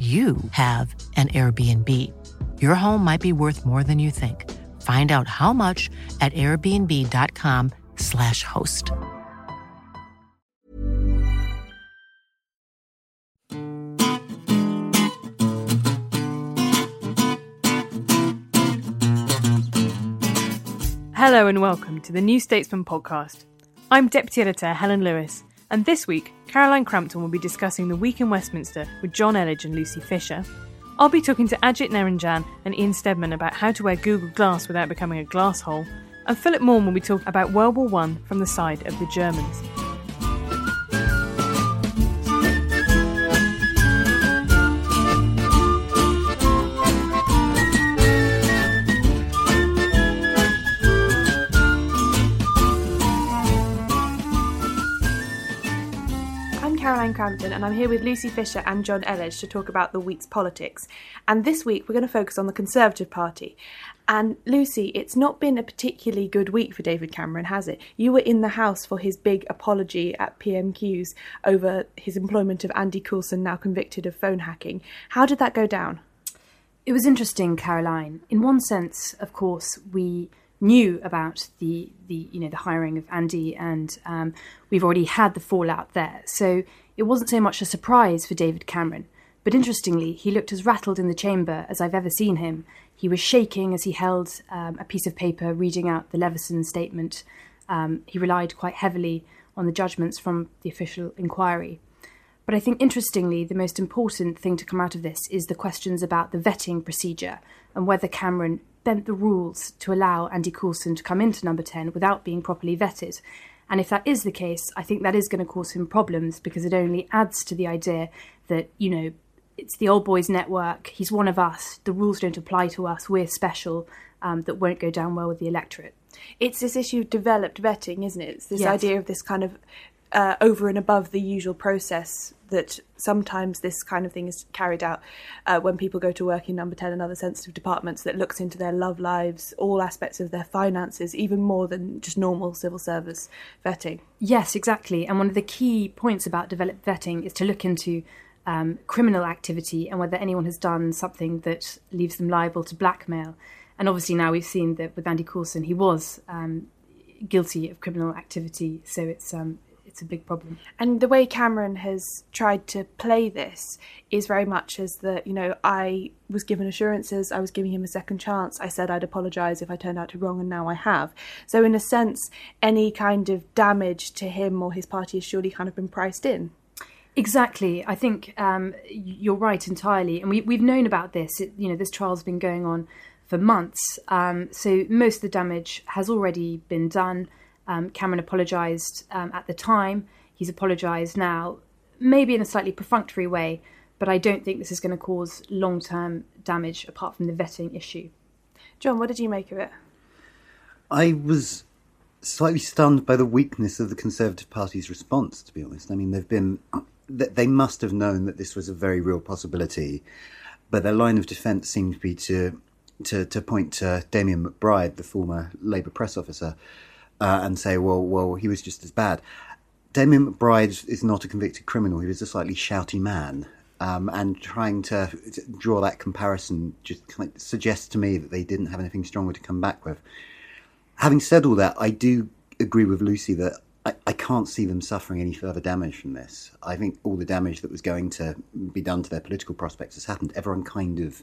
you have an Airbnb. Your home might be worth more than you think. Find out how much at airbnb.com/slash host. Hello and welcome to the New Statesman podcast. I'm Deputy Editor Helen Lewis, and this week, Caroline Crampton will be discussing the week in Westminster with Jonn Elledge and Lucy Fisher. I'll be talking to Ajit Niranjan and Ian Steadman about how to wear Google Glass without becoming a glass hole, and Philip Maughan will be talking about World War I from the side of the Germans. And I'm here with Lucy Fisher and Jonn Elledge to talk about the week's politics. And this week, we're going to focus on the Conservative Party. And Lucy, it's not been a particularly good week for David Cameron, has it? You were in the House for his big apology at PMQs over his employment of Andy Coulson, now convicted of phone hacking. How did that go down? It was interesting, Caroline. In one sense, of course, we knew about the the you know the hiring of Andy, and um, we've already had the fallout there. So it wasn't so much a surprise for David Cameron. But interestingly, he looked as rattled in the chamber as I've ever seen him. He was shaking as he held um, a piece of paper reading out the Leveson statement. Um, he relied quite heavily on the judgments from the official inquiry. But I think interestingly, the most important thing to come out of this is the questions about the vetting procedure and whether Cameron bent the rules to allow Andy Coulson to come into number 10 without being properly vetted. And if that is the case, I think that is going to cause him problems because it only adds to the idea that, you know, it's the old boys network, he's one of us, the rules don't apply to us, we're special, um, that won't go down well with the electorate. It's this issue of developed vetting, isn't it? It's this Yes. idea of this kind of uh, over and above the usual process that sometimes this kind of thing is carried out uh, when people go to work in number 10 and other sensitive departments that looks into their love lives, all aspects of their finances, even more than just normal civil service vetting. Yes, exactly. And one of the key points about developed vetting is to look into um, criminal activity and whether anyone has done something that leaves them liable to blackmail. And obviously, now we've seen that with Andy Coulson, he was um, guilty of criminal activity, so it's um, it's a big problem. And the way Cameron has tried to play this is very much as that, you know, I was given assurances, I was giving him a second chance, I said I'd apologise if I turned out to be wrong, and now I have. So, in a sense, any kind of damage to him or his party has surely kind of been priced in. Exactly. I think um, you're right entirely, and we, we've known about this. It, you know, this trial's been going on for months, um, so most of the damage has already been done. Um, Cameron apologised um, at the time. He's apologised now, maybe in a slightly perfunctory way, but I don't think this is going to cause long-term damage apart from the vetting issue. Jonn, what did you make of it? I was slightly stunned by the weakness of the Conservative Party's response. To be honest, I mean they've been, they must have known that this was a very real possibility, but their line of defence seemed to be to to to point to Damien McBride, the former Labour press officer, uh, and say, well, well, he was just as bad. Damien McBride is not a convicted criminal. He was a slightly shouty man. Um, and trying to draw that comparison just kind of suggests to me that they didn't have anything stronger to come back with having said all that, I do agree with Lucy that I, I, can't see them suffering any further damage from this. I think all the damage that was going to be done to their political prospects has happened. Everyone kind of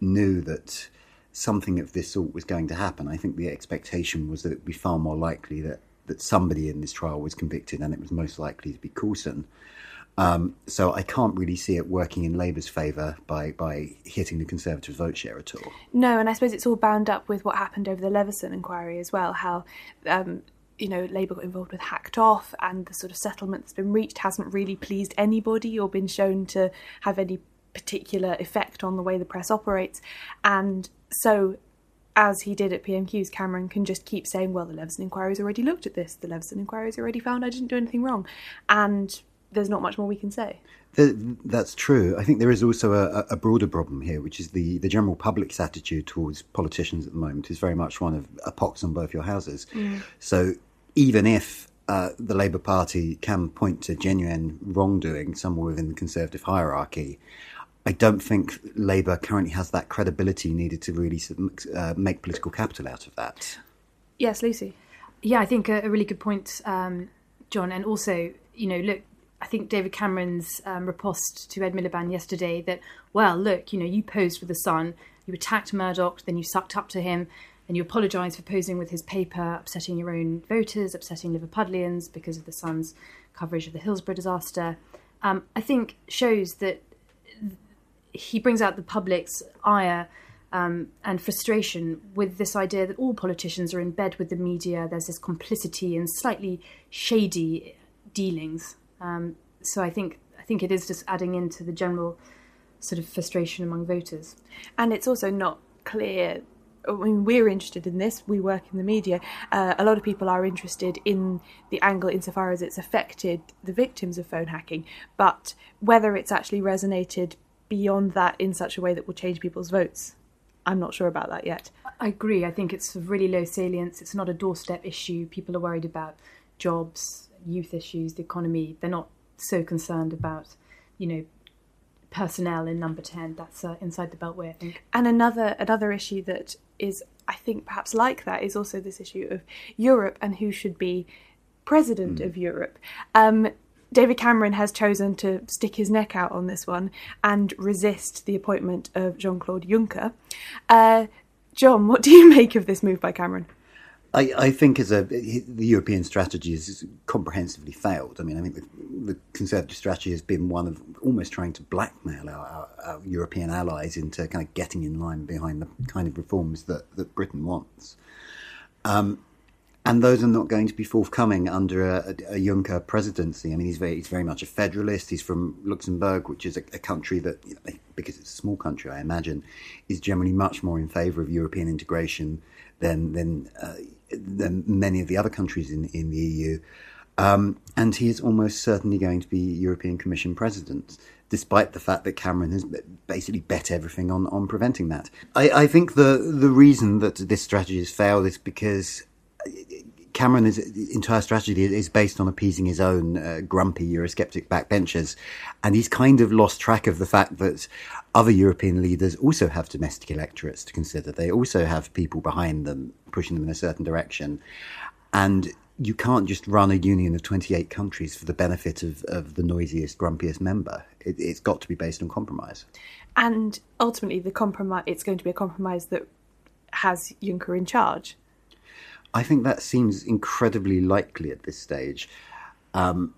knew that something of this sort was going to happen. I think the expectation was that it would be far more likely that, that somebody in this trial was convicted and it was most likely to be Coulson. Um, so I can't really see it working in Labour's favour by, by hitting the Conservative vote share at all. No, and I suppose it's all bound up with what happened over the Leveson inquiry as well, how um, you know, Labour got involved with hacked off, and the sort of settlement that's been reached hasn't really pleased anybody or been shown to have any particular effect on the way the press operates. And so, as he did at PMQs, Cameron can just keep saying, well, the Leveson inquiry's already looked at this, the Leveson inquiry's already found I didn't do anything wrong. And there's not much more we can say. That's true. I think there is also a, a, broader problem here, which is the, the general public's attitude towards politicians at the moment is very much one of a pox on both your houses. Mm. So even if uh, the Labour Party can point to genuine wrongdoing somewhere within the Conservative hierarchy, I don't think Labour currently has that credibility needed to really uh, make political capital out of that. Yes, Lucy. Yeah, I think a, a really good point, um, Jonn. And also, you know, look, I think David Cameron's um, riposte to Ed Miliband yesterday that, well, look, you know, you posed for the Sun, you attacked Murdoch, then you sucked up to him, and you apologise for posing with his paper, upsetting your own voters, upsetting Liverpudlians because of the Sun's coverage of the Hillsborough disaster, um, I think shows that he brings out the public's ire um, and frustration with this idea that all politicians are in bed with the media. There's this complicity and slightly shady dealings. Um, so I think I think it is just adding into the general sort of frustration among voters. And it's also not clear I mean, we're interested in this. We work in the media. Uh, a lot of people are interested in the angle insofar as it's affected the victims of phone hacking, but whether it's actually resonated beyond that in such a way that will change people's votes, I'm not sure about that yet. I agree. I think it's really low salience. It's not a doorstep issue. People are worried about jobs, youth issues, the economy. They're not so concerned about, you know, personnel in number 10 that's uh, inside the beltway i think and another another issue that is i think perhaps like that is also this issue of europe and who should be president mm. of europe um, David Cameron has chosen to stick his neck out on this one and resist the appointment of Jean Claude Juncker. Uh, Jonn, what do you make of this move by Cameron? I, I, think as a the European strategy has comprehensively failed. I mean, I think the, the, Conservative strategy has been one of almost trying to blackmail our, our, our, European allies into kind of getting in line behind the kind of reforms that, that Britain wants. Um, and those are not going to be forthcoming under a, a, a Juncker presidency. I mean, he's very, he's very much a federalist. He's from Luxembourg, which is a, a country that, you know, because it's a small country, I imagine, is generally much more in favour of European integration than than uh, than many of the other countries in, in the EU. Um, and he is almost certainly going to be European Commission president, despite the fact that Cameron has basically bet everything on, on preventing that. I, I think the, the reason that this strategy has failed is because Cameron's entire strategy is based on appeasing his own uh, grumpy Eurosceptic backbenchers, and he's kind of lost track of the fact that other European leaders also have domestic electorates to consider. They also have people behind them pushing them in a certain direction, and you can't just run a union of 28 countries for the benefit of, of the noisiest, grumpiest member. It, it's got to be based on compromise. And ultimately, the compromise it's going to be a compromise that has Juncker in charge. I think that seems incredibly likely at this stage. Um,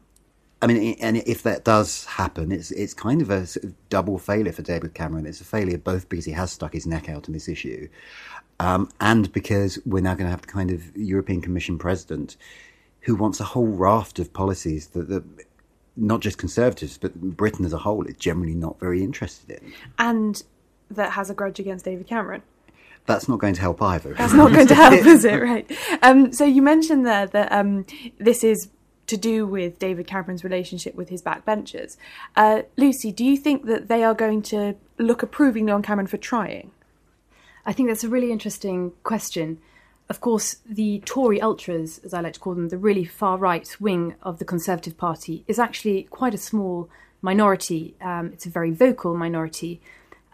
I mean, and if that does happen, it's it's kind of a sort of double failure for David Cameron. It's a failure both because he has stuck his neck out in this issue, um, and because we're now going to have the kind of European Commission president who wants a whole raft of policies that, that not just Conservatives but Britain as a whole is generally not very interested in, and that has a grudge against David Cameron that's not going to help either. That's not going to help, is it? Right. Um, so you mentioned there that um, this is to do with David Cameron's relationship with his backbenchers. Uh, Lucy, do you think that they are going to look approvingly on Cameron for trying? I think that's a really interesting question. Of course, the Tory ultras, as I like to call them, the really far right wing of the Conservative Party, is actually quite a small minority. Um, it's a very vocal minority.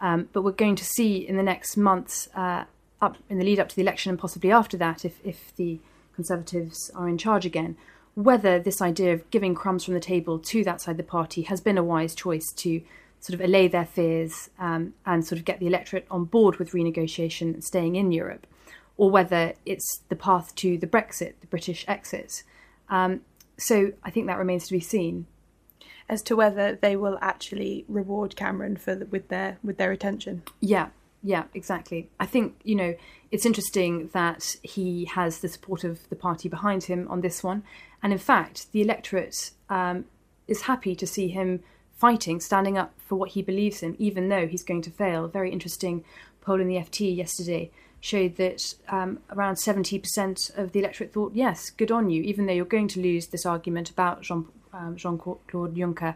Um, but we're going to see in the next months, uh, up in the lead up to the election and possibly after that, if, if the Conservatives are in charge again, whether this idea of giving crumbs from the table to that side of the party has been a wise choice to sort of allay their fears um, and sort of get the electorate on board with renegotiation and staying in Europe, or whether it's the path to the Brexit, the British exit. Um, so I think that remains to be seen. As to whether they will actually reward Cameron for the, with their with their attention. Yeah, yeah, exactly. I think you know it's interesting that he has the support of the party behind him on this one, and in fact, the electorate um, is happy to see him fighting, standing up for what he believes in, even though he's going to fail. Very interesting poll in the FT yesterday showed that um, around 70% of the electorate thought, yes, good on you, even though you're going to lose this argument about Jean, um, Jean-Claude Juncker.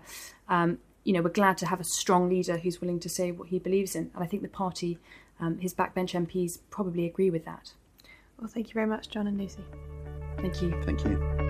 Um, you know, we're glad to have a strong leader who's willing to say what he believes in. And I think the party, um, his backbench MPs, probably agree with that. Well, thank you very much, Jonn and Lucy. Thank you. Thank you.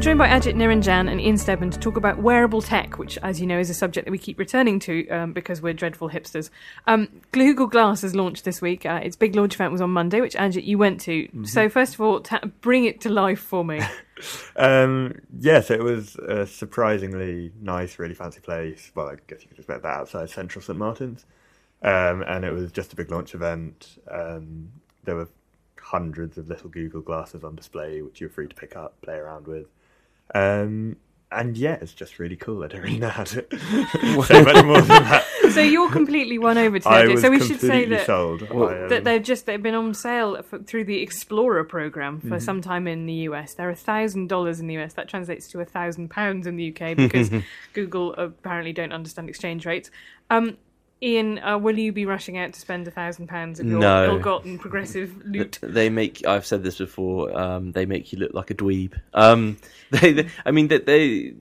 I'm joined by Ajit Niranjan and Ian Steadman to talk about wearable tech, which, as you know, is a subject that we keep returning to um, because we're dreadful hipsters. Um, Google Glass has launched this week. Uh, its big launch event was on Monday, which Ajit you went to. Mm-hmm. So first of all, ta- bring it to life for me. um, yes, it was a surprisingly nice, really fancy place. Well, I guess you could expect that outside Central St Martin's. Um, and it was just a big launch event. Um, there were hundreds of little Google glasses on display, which you're free to pick up, play around with. Um, and yeah, it's just really cool. I don't really know how to say much more than that. So you're completely won over today. so we should say that sold. Well, that they've just they've been on sale for, through the Explorer program for mm-hmm. some time in the US. They're a thousand dollars in the US. That translates to a thousand pounds in the UK because Google apparently don't understand exchange rates. Um, Ian, uh, will you be rushing out to spend a thousand pounds of your no. ill-gotten progressive loot? They make. I've said this before. Um, they make you look like a dweeb. Um, they, they, I mean, that they, they,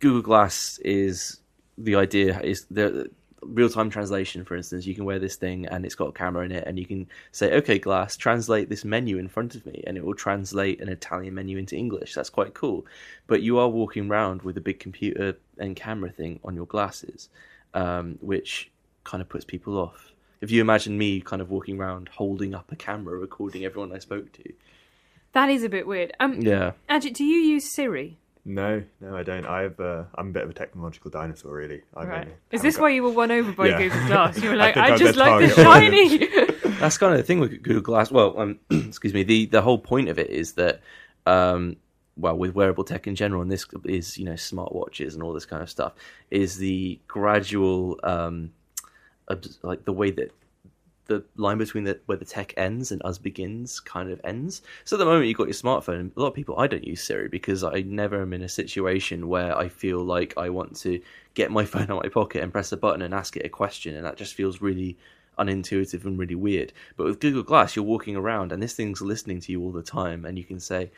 Google Glass is the idea is the real-time translation. For instance, you can wear this thing and it's got a camera in it, and you can say, "Okay, Glass, translate this menu in front of me," and it will translate an Italian menu into English. That's quite cool. But you are walking around with a big computer and camera thing on your glasses, um, which kind of puts people off. If you imagine me kind of walking around holding up a camera recording everyone I spoke to. That is a bit weird. Um, yeah. Ajit, do you use Siri? No, no, I don't. I've uh, I'm a bit of a technological dinosaur, really. i right. Is this got... why you were won over by yeah. Google Glass? You were like, I, I just like the shiny. That's kind of the thing with Google Glass. Well, um, excuse me. The the whole point of it is that, um, well, with wearable tech in general, and this is you know smartwatches and all this kind of stuff, is the gradual um, like the way that the line between the, where the tech ends and us begins kind of ends. So at the moment you've got your smartphone, a lot of people I don't use Siri because I never am in a situation where I feel like I want to get my phone out of my pocket and press a button and ask it a question, and that just feels really unintuitive and really weird. But with Google Glass, you're walking around and this thing's listening to you all the time, and you can say,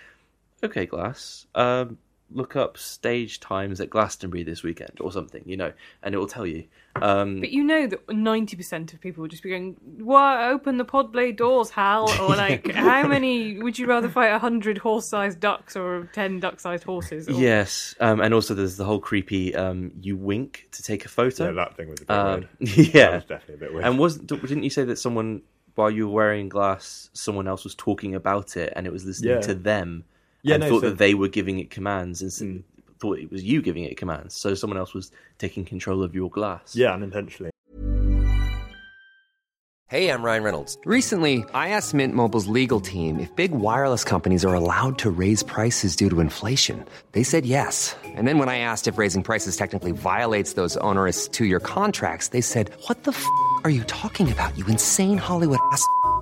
"Okay, Glass, um, look up stage times at Glastonbury this weekend or something, you know, and it will tell you. Um, but you know that 90% of people would just be going, "Why Open the pod blade doors, Hal? Or like, how many would you rather fight 100 horse sized ducks or 10 duck sized horses? Or... Yes. Um, and also there's the whole creepy um, you wink to take a photo. Yeah, that thing was a bit um, weird. Yeah. was definitely a bit weird. And was, didn't you say that someone, while you were wearing glass, someone else was talking about it and it was listening yeah. to them? Yeah, and no, thought so... that they were giving it commands and mm. thought it was you giving it commands. So someone else was taking control of your glass. Yeah, unintentionally. Hey, I'm Ryan Reynolds. Recently, I asked Mint Mobile's legal team if big wireless companies are allowed to raise prices due to inflation. They said yes. And then when I asked if raising prices technically violates those onerous two-year contracts, they said, "What the f*** are you talking about? You insane Hollywood ass."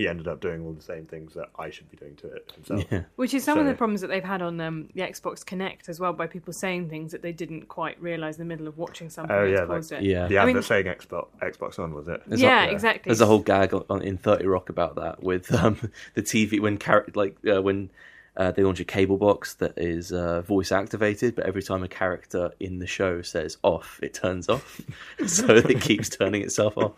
He ended up doing all the same things that I should be doing to it himself. Yeah. Which is some of the problems that they've had on um, the Xbox Kinect as well, by people saying things that they didn't quite realise in the middle of watching something. Oh, yeah, like- it. Yeah. The I advert mean- saying Xbox Xbox on was it? There's yeah, a- exactly. There's a whole gag on, on, in Thirty Rock about that with um, the TV when char- like uh, when uh, they launch a cable box that is uh, voice activated, but every time a character in the show says off, it turns off, so it keeps turning itself off.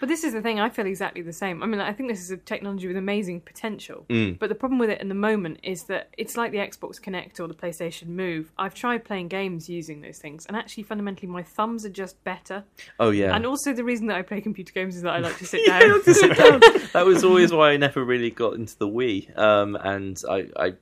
But this is the thing, I feel exactly the same. I mean, I think this is a technology with amazing potential. Mm. But the problem with it in the moment is that it's like the Xbox Kinect or the PlayStation Move. I've tried playing games using those things, and actually, fundamentally, my thumbs are just better. Oh yeah, And also, the reason that I play computer games is that I like to sit Yeah, down. to sit down. that was always why I never really got into the Wii. Um, and I, I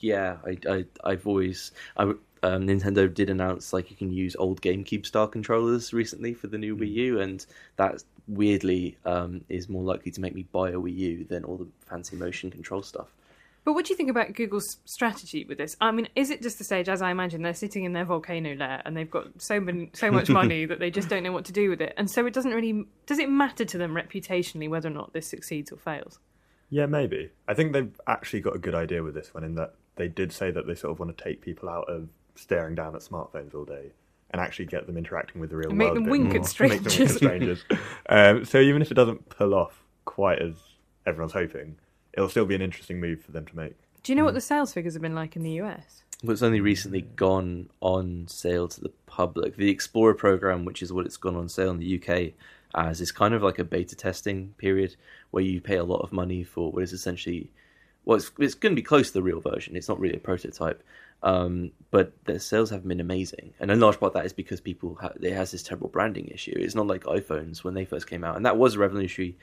yeah, I, I, I've always, I, um, Nintendo did announce like you can use old GameCube style controllers recently for the new Wii U, and that weirdly um, is more likely to make me buy a Wii U than all the fancy motion control stuff. But what do you think about Google's strategy with this? I mean, is it just the stage, as I imagine, they're sitting in their volcano lair and they've got so many, so much money that they just don't know what to do with it, and so it doesn't really does it matter to them reputationally whether or not this succeeds or fails? Yeah, maybe. I think they've actually got a good idea with this one in that they did say that they sort of want to take people out of staring down at smartphones all day and actually get them interacting with the real And world. a them wink at more. Make them wink at strangers. um, so even if it doesn't pull off quite as everyone's hoping, it'll still be an interesting move for them to make. Do you know what the sales figures have been like in the US? Well, it's only recently gone on sale to the public. The Explorer program, which is what it's gone on sale in the UK as, is kind of like a beta testing period where you pay a lot of money for what is essentially, well, it's, it's going to be close to the real version. It's not really a prototype, um, but the sales haven't been amazing, and a large part of that is because people ha- it has this terrible branding issue. It's not like iPhones when they first came out, and that was a revolutionary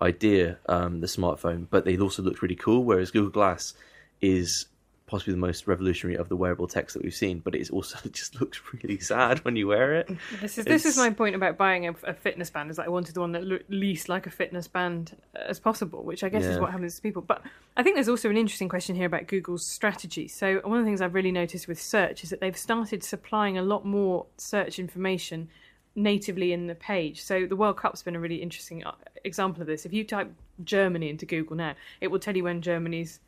idea, um, the smartphone, but they also looked really cool. Whereas Google Glass is possibly the most revolutionary of the wearable techs that we've seen, but it also just looks really sad when you wear it. This is this is my point about buying a, a fitness band. Is that I wanted the one that looked least like a fitness band as possible, which I guess is what happens to people. But I think there's also an interesting question here about Google's strategy. So one of the things I've really noticed with search is that they've started supplying a lot more search information natively in the page. So the World Cup's been a really interesting uh, example of this. If you type Germany into Google now, it will tell you when Germany's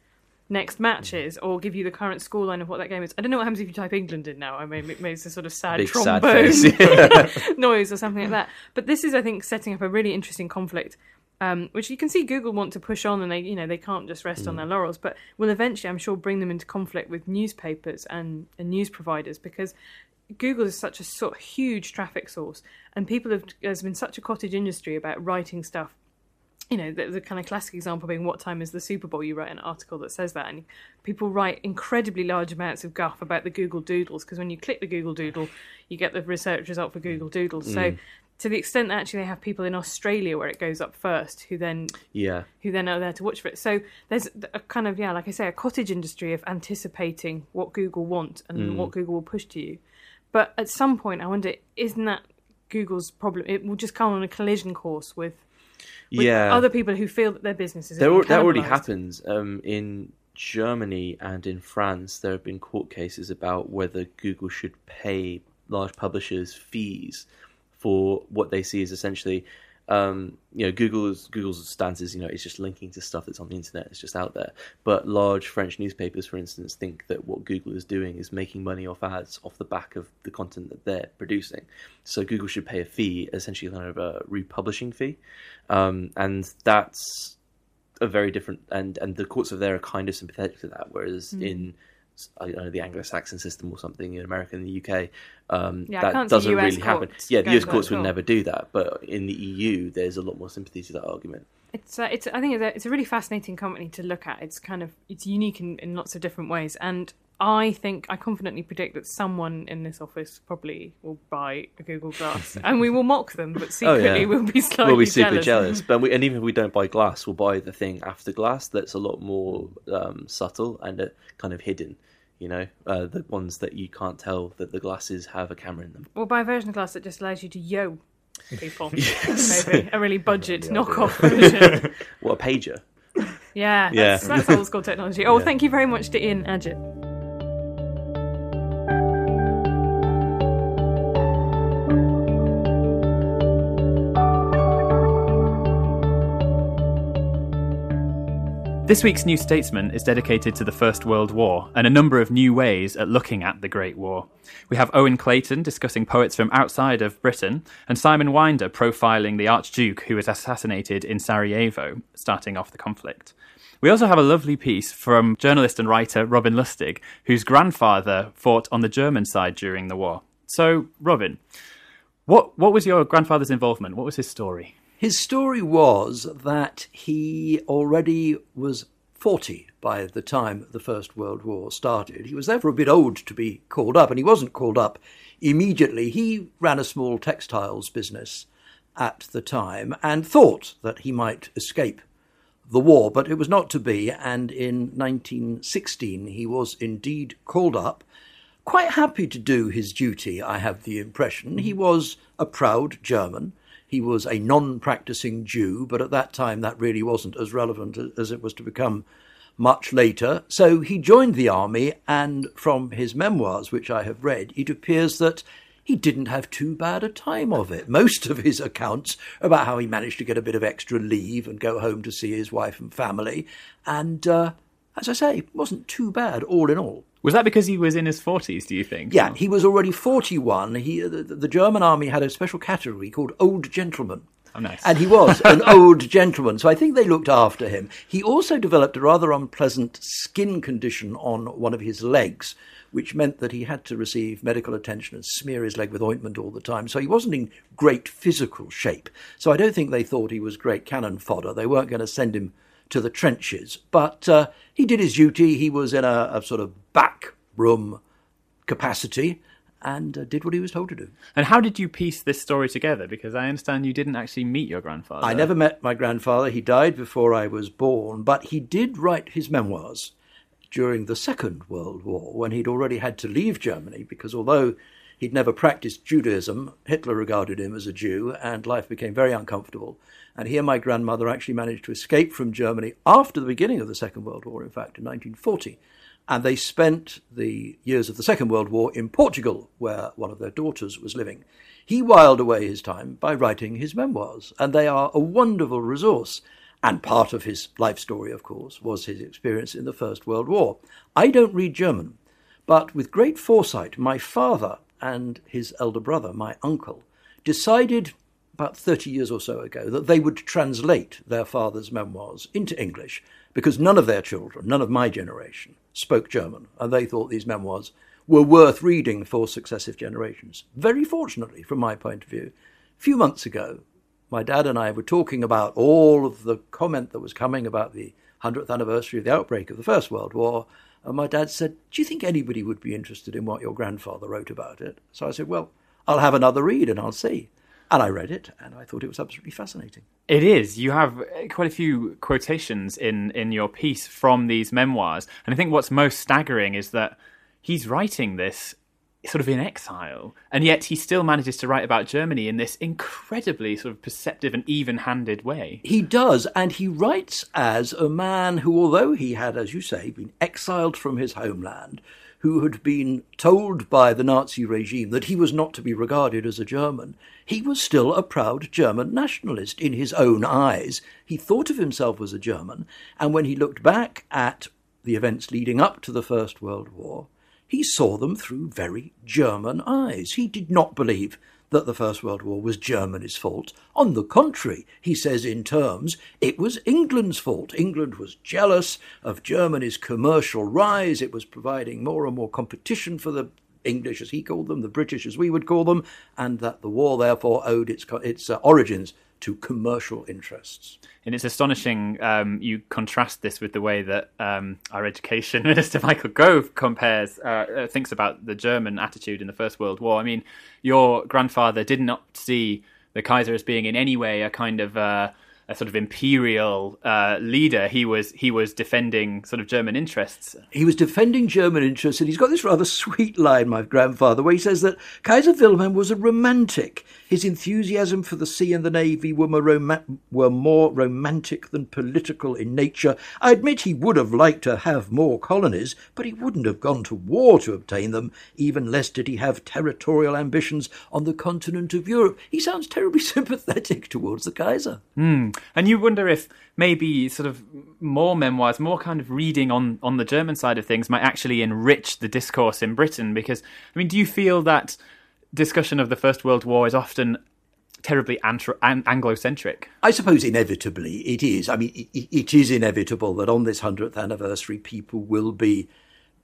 next match is or give you the current scoreline of what that game is. I don't know what happens if you type England in now. I mean, it makes a sort of sad Big trombone face. noise or something like that. But this is, I think, setting up a really interesting conflict. Um, which you can see Google want to push on, and they, you know, they can't just rest on their laurels. But will eventually, I'm sure, bring them into conflict with newspapers and, and news providers because Google is such a sort of huge traffic source, and people have there's been such a cottage industry about writing stuff you know, the, the kind of classic example being what time is the Super Bowl? You write an article that says that, and people write incredibly large amounts of guff about the Google Doodles because when you click the Google Doodle, you get the research result for Google Doodles. So, mm. to the extent that actually they have people in Australia where it goes up first, who then yeah. who then are there to watch for it. So there's a kind of yeah, like I say, a cottage industry of anticipating what Google want and mm. what Google will push to you. But at some point, I wonder, isn't that Google's problem? It will just come on a collision course with yeah. other people who feel that their businesses There, are being that already happens um, in Germany and in France. There have been court cases about whether Google should pay large publishers fees for what they see as essentially, um, you know, Google's Google's stance is you know it's just linking to stuff that's on the internet. It's just out there. But large French newspapers, for instance, think that what Google is doing is making money off ads off the back of the content that they're producing. So Google should pay a fee, essentially kind of a republishing fee, um, and that's a very different and and the courts of there are kind of sympathetic to that whereas Hmm. in I don't know the Anglo-Saxon system or something in America and the UK um, Yeah, that doesn't really happen. yeah the US courts would never do that but in the EU there's a lot more sympathy to that argument. It's uh, it's I think it's a, it's a really fascinating company to look at. It's kind of it's unique in, in lots of different ways, and I think I confidently predict that someone in this office probably will buy a Google Glass, and we will mock them, but secretly Oh, yeah. we'll be slightly we'll be super jealous. jealous, but we, and even if we don't buy glass we'll buy the thing after glass that's a lot more um, subtle and uh, kind of hidden you know uh, the ones that you can't tell that the glasses have a camera in them We'll buy a version of Glass that just allows you to yo people. Maybe a really budget knockoff version. what a pager Yeah, Yeah. that's, that's old school technology. Oh, thank you very much to Ian Ajit. This week's New Statesman is dedicated to the First World War and a number of new ways at looking at the Great War. We have Owen Clayton discussing poets from outside of Britain, and Simon Winder profiling the Archduke who was assassinated in Sarajevo, starting off the conflict. We also have a lovely piece from journalist and writer Robin Lustig, whose grandfather fought on the German side during the war. So, Robin, what what was your grandfather's involvement? What was his story? His story was that he already was 40 by the time the First World War started. He was therefore a bit old to be called up, and he wasn't called up immediately. He ran a small textiles business at the time and thought that he might escape the war, but it was not to be. And in 1916, he was indeed called up, quite happy to do his duty, I have the impression. He was a proud German. He was a non practicing Jew, but at that time that really wasn't as relevant as it was to become much later. So he joined the army, and from his memoirs, which I have read, it appears that he didn't have too bad a time of it. Most of his accounts about how he managed to get a bit of extra leave and go home to see his wife and family. And uh, as I say, wasn't too bad all in all. Was that because he was in his 40s, do you think? Yeah, he was already 41. He, uh, the, the German army had a special category called old gentleman. Oh, nice. And he was an old gentleman, so I think they looked after him. He also developed a rather unpleasant skin condition on one of his legs, which meant that he had to receive medical attention and smear his leg with ointment all the time. So he wasn't in great physical shape. So I don't think they thought he was great cannon fodder. They weren't going to send him to the trenches. But uh, he did his duty. He was in a, a sort of back room capacity and uh, did what he was told to do. And how did you piece this story together? Because I understand you didn't actually meet your grandfather. I never met my grandfather. He died before I was born, but he did write his memoirs during the Second World War when he'd already had to leave Germany because although he'd never practiced Judaism, Hitler regarded him as a Jew and life became very uncomfortable. And he and my grandmother actually managed to escape from Germany after the beginning of the Second World War, in fact, in 1940 and they spent the years of the Second World War in Portugal, where one of their daughters was living. He whiled away his time by writing his memoirs, and they are a wonderful resource. And part of his life story, of course, was his experience in the First World War. I don't read German, but with great foresight, my father and his elder brother, my uncle, decided about 30 years or so ago that they would translate their father's memoirs into English because none of their children, none of my generation, spoke German, and they thought these memoirs were worth reading for successive generations. Very fortunately, from my point of view, a few months ago, my dad and I were talking about all of the comment that was coming about the 100th anniversary of the outbreak of the First World War. And my dad said, Do you think anybody would be interested in what your grandfather wrote about it? So I said, Well, I'll have another read and I'll see. And I read it, and I thought it was absolutely fascinating. It is. You have uh, quite a few quotations in, in your piece from these memoirs. And I think what's most staggering is that he's writing this sort of in exile, and yet he still manages to write about Germany in this incredibly sort of perceptive and even handed way. He does, and he writes as a man who, although he had, as you say, been exiled from his homeland, who had been told by the Nazi regime that he was not to be regarded as a German, he was still a proud German nationalist in his own eyes. He thought of himself as a German, and when he looked back at the events leading up to the First World War, he saw them through very German eyes. He did not believe that the First World War was Germany's fault. On the contrary, he says in terms, it was England's fault. England was jealous of Germany's commercial rise. It was providing more and more competition for the English, as he called them, the British, as we would call them, and that the war therefore owed its, its uh, origins to commercial interests. And it's astonishing um, you contrast this with the way that um, our education minister Michael Gove compares, uh, uh, thinks about the German attitude in the First World War. I mean, your grandfather did not see the Kaiser as being in any way a kind of uh, a sort of imperial uh, leader. He was he was defending sort of German interests. He was defending German interests, and he's got this rather sweet line, my grandfather, where he says that Kaiser Wilhelm was a romantic. His enthusiasm for the sea and the navy were more, rom- were more romantic than political in nature. I admit he would have liked to have more colonies, but he wouldn't have gone to war to obtain them. Even less did he have territorial ambitions on the continent of Europe. He sounds terribly sympathetic towards the Kaiser. Mm. And you wonder if maybe sort of more memoirs, more kind of reading on, on the German side of things might actually enrich the discourse in Britain. Because, I mean, do you feel that discussion of the First World War is often terribly antro- an- Anglo-centric? I suppose inevitably it is. I mean, it, it is inevitable that on this 100th anniversary, people will be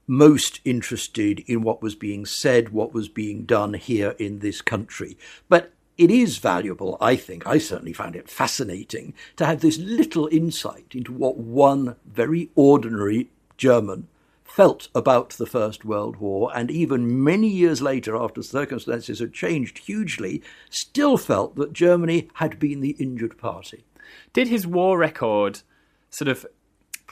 most interested in what was being said, what was being done here in this country. But it is valuable, I think. I certainly found it fascinating to have this little insight into what one very ordinary German felt about the First World War, and even many years later, after circumstances had changed hugely, still felt that Germany had been the injured party. Did his war record sort of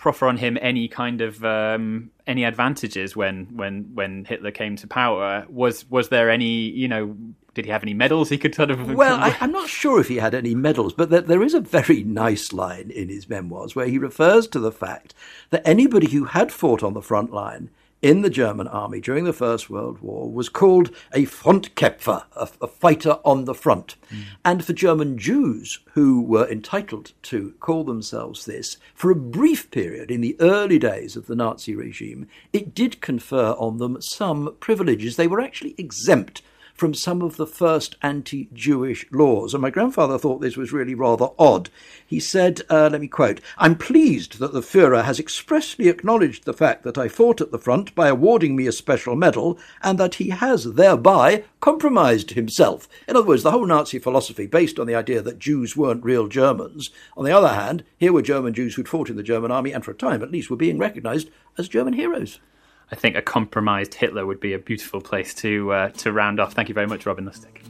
proffer on him any kind of um, any advantages when when when Hitler came to power? Was was there any you know? Did he have any medals he could sort of? Well, I, am not sure if he had any medals, but there, there is a very nice line in his memoirs where he refers to the fact that anybody who had fought on the front line in the German army during the First World War was called a Frontkämpfer, a, a fighter on the front. Mm. And for German Jews who were entitled to call themselves this, for a brief period in the early days of the Nazi regime, it did confer on them some privileges. They were actually exempt from some of the first anti Jewish laws. And my grandfather thought this was really rather odd. He said, uh, let me quote, I'm pleased that the Fuhrer has expressly acknowledged the fact that I fought at the front by awarding me a special medal and that he has thereby compromised himself. In other words, the whole Nazi philosophy based on the idea that Jews weren't real Germans. On the other hand, here were German Jews who'd fought in the German army and for a time at least were being recognized as German heroes. I think a compromised Hitler would be a beautiful place to uh, to round off. Thank you very much, Robin Lustig.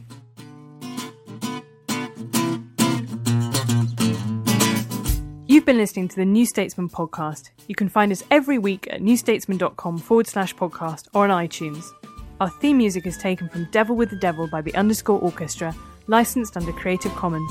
You've been listening to the New Statesman podcast. You can find us every week at newstatesman.com forward slash podcast or on iTunes. Our theme music is taken from Devil with the Devil by the Underscore Orchestra, licensed under Creative Commons.